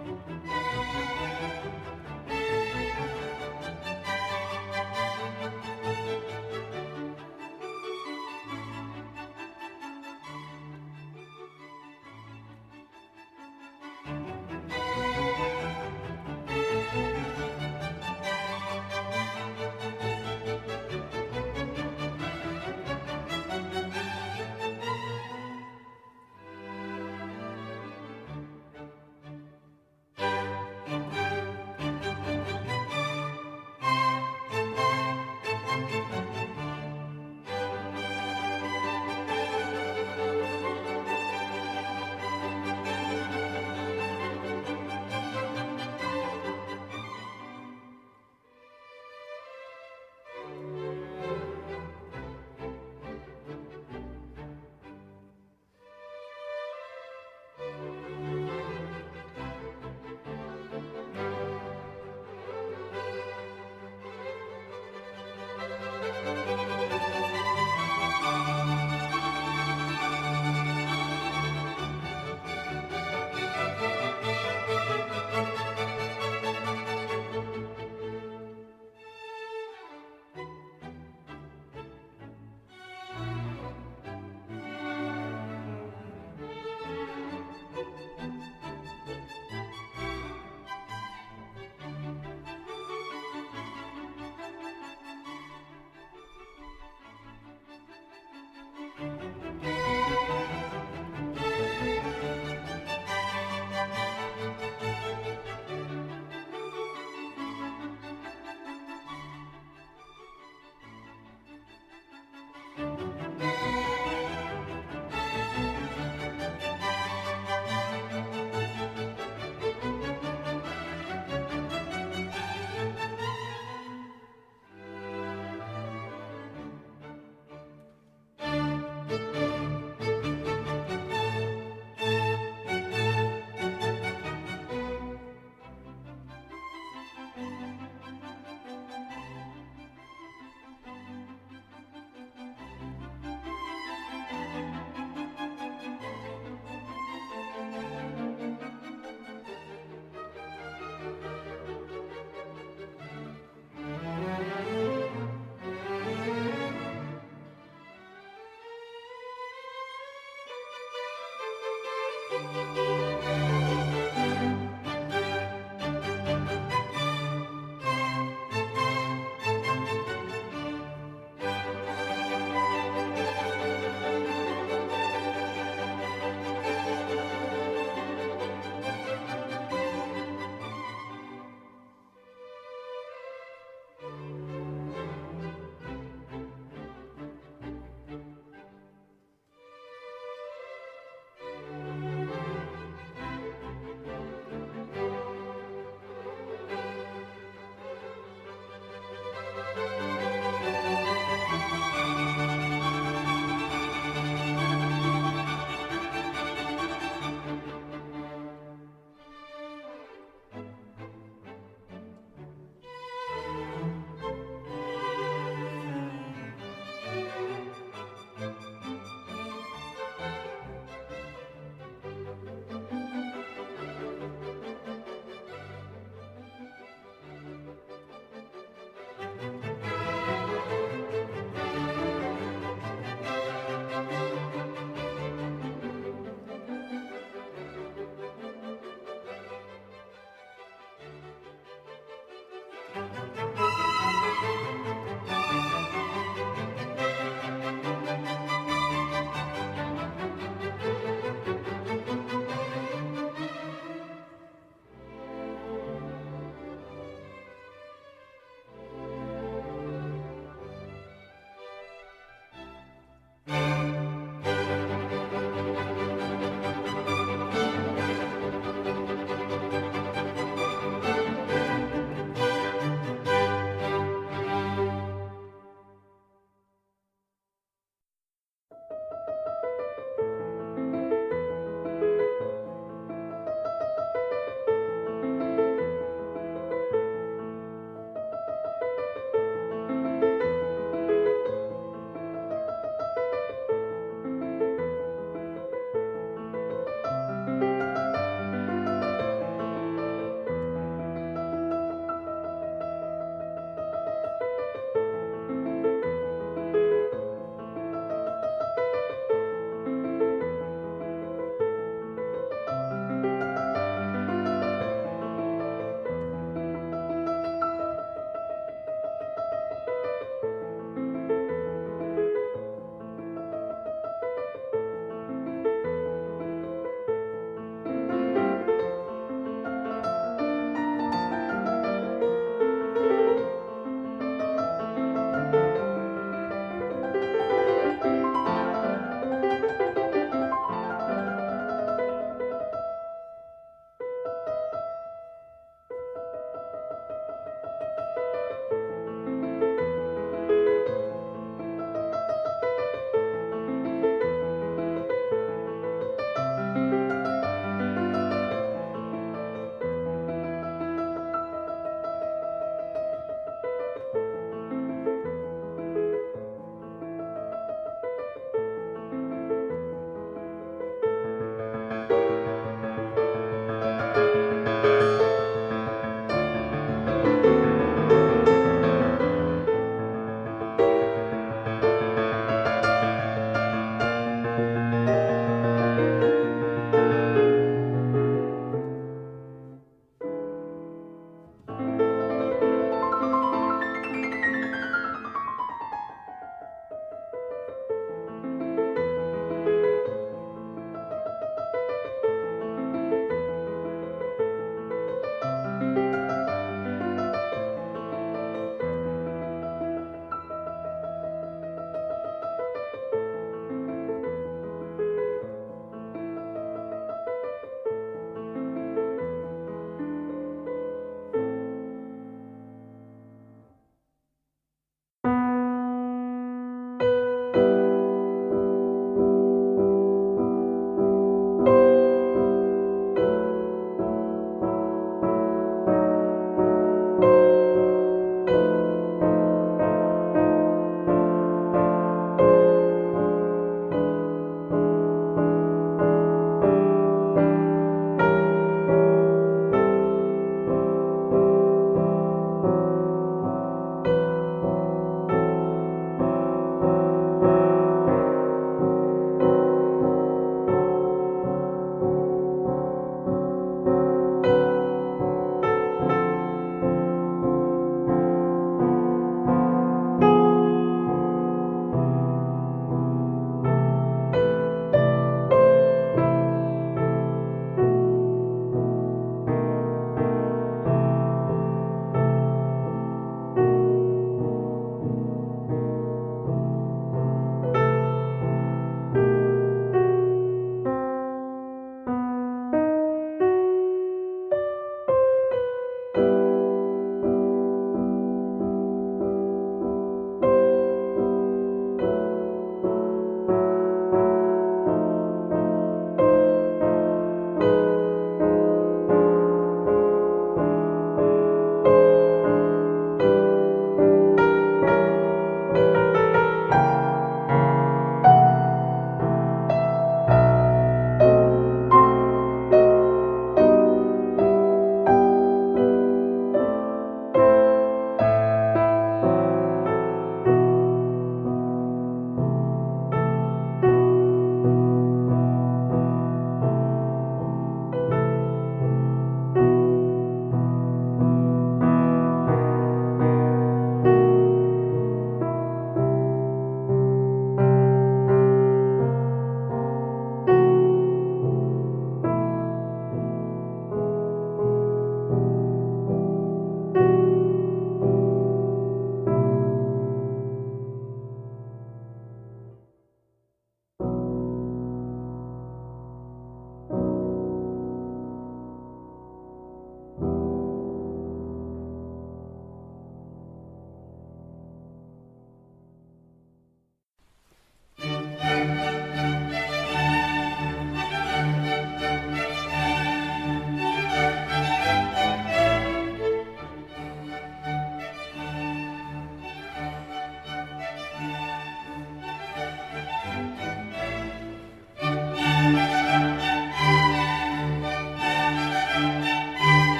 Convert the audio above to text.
Thank you.